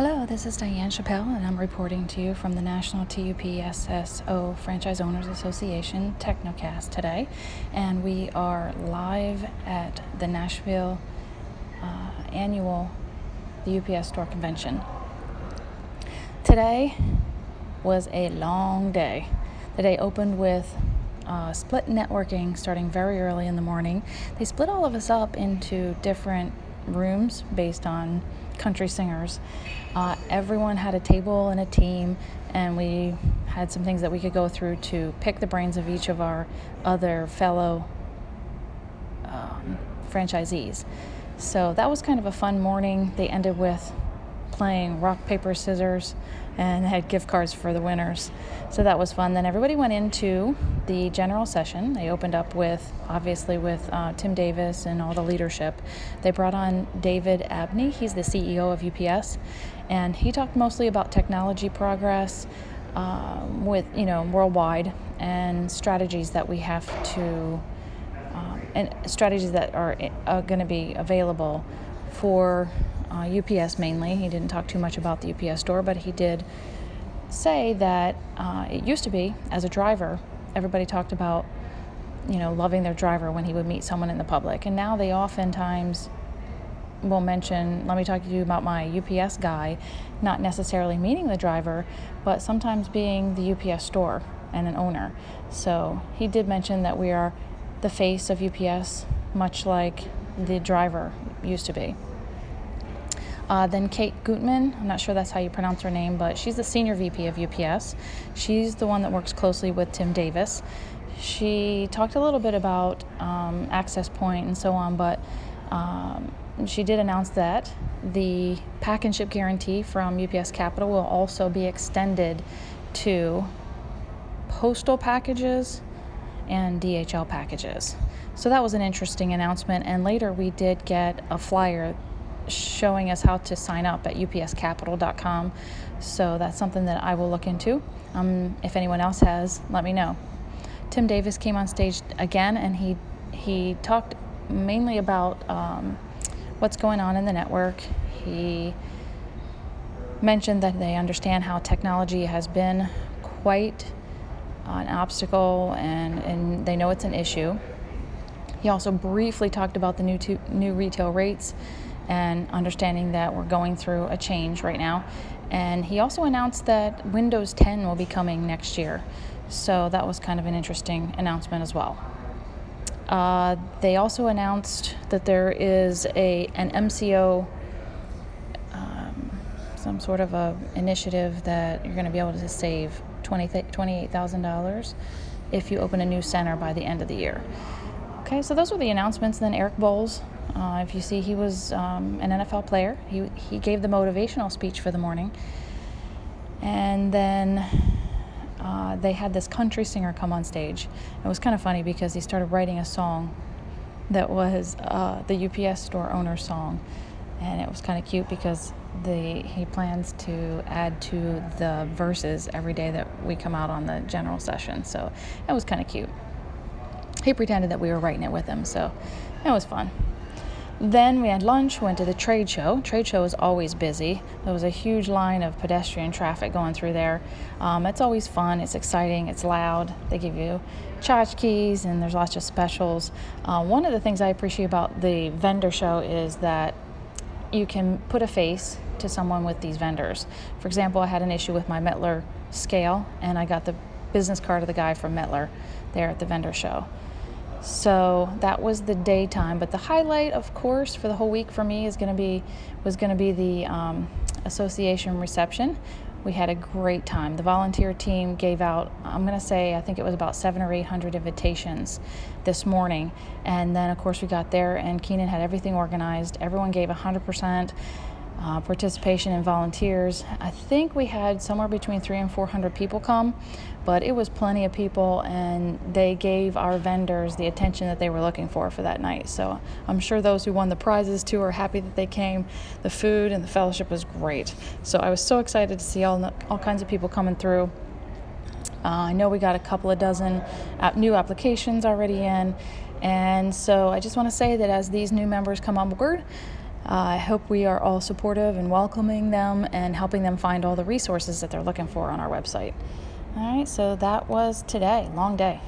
Hello, this is Diane Chappelle, and I'm reporting to you from the National TUPSSO Franchise Owners Association Technocast today. And we are live at the Nashville uh, annual the UPS Store Convention. Today was a long day. The day opened with uh, split networking starting very early in the morning. They split all of us up into different rooms based on country singers. Uh, everyone had a table and a team, and we had some things that we could go through to pick the brains of each of our other fellow um, franchisees. So that was kind of a fun morning. They ended with playing rock, paper, scissors and had gift cards for the winners. So that was fun. Then everybody went into the general session. They opened up with, obviously, with uh, Tim Davis and all the leadership. They brought on David Abney. He's the CEO of UPS, and he talked mostly about technology progress um, with, you know, worldwide and strategies that we have to, um, and strategies that are, are going to be available for uh, UPS mainly. He didn't talk too much about the UPS store, but he did say that uh, it used to be, as a driver, everybody talked about, you know, loving their driver when he would meet someone in the public. And now they oftentimes will mention, let me talk to you about my UPS guy, not necessarily meeting the driver, but sometimes being the UPS store and an owner. So he did mention that we are the face of UPS, much like the driver used to be. Uh, then Kate Gutmann, I'm not sure that's how you pronounce her name, but she's the senior VP of UPS. She's the one that works closely with Tim Davis. She talked a little bit about um, Access Point and so on, but um, she did announce that the pack and ship guarantee from UPS Capital will also be extended to postal packages and DHL packages. So that was an interesting announcement. And later we did get a flyer showing us how to sign up at upscapital.com. So that's something that I will look into. Um, if anyone else has, let me know. Tim Davis came on stage again, and he he talked mainly about um, what's going on in the network. He mentioned that they understand how technology has been quite an obstacle, and, and they know it's an issue. He also briefly talked about the new new retail rates and understanding that we're going through a change right now. And he also announced that Windows 10 will be coming next year. So that was kind of an interesting announcement as well. Uh, they also announced that there is a an MCO, um, some sort of a initiative that you're going to be able to save $28,000 if you open a new center by the end of the year. Okay, so those were the announcements. Then Eric Boles uh, if you see, he was um, an NFL player. He, he gave the motivational speech for the morning. And then uh, they had this country singer come on stage. It was kind of funny because he started writing a song that was uh, the UPS store owner's song. And it was kind of cute because the, he plans to add to the verses every day that we come out on the general session. So it was kind of cute. He pretended that we were writing it with him, so it was fun. Then we had lunch, went to the trade show. Trade show is always busy. There was a huge line of pedestrian traffic going through there. Um, it's always fun, it's exciting, it's loud. They give you tchotchkes and there's lots of specials. Uh, one of the things I appreciate about the vendor show is that you can put a face to someone with these vendors. For example, I had an issue with my Mettler scale and I got the business card of the guy from Mettler there at the vendor show. So that was the daytime, but the highlight, of course, for the whole week for me is going to be was going to be the um, association reception. We had a great time. The volunteer team gave out, I'm going to say, I think it was about seven or eight hundred invitations this morning. And then, of course, we got there and Keenan had everything organized. Everyone gave 100% uh, participation in volunteers. I think we had somewhere between three and 400 people come, but it was plenty of people, and they gave our vendors the attention that they were looking for for that night. So I'm sure those who won the prizes too are happy that they came. The food and the fellowship was great. So I was so excited to see all, all kinds of people coming through. Uh, I know we got a couple of dozen new applications already in. And so I just want to say that as these new members come on board, I hope we are all supportive and welcoming them and helping them find all the resources that they're looking for on our website. All right, so that was today. Long day.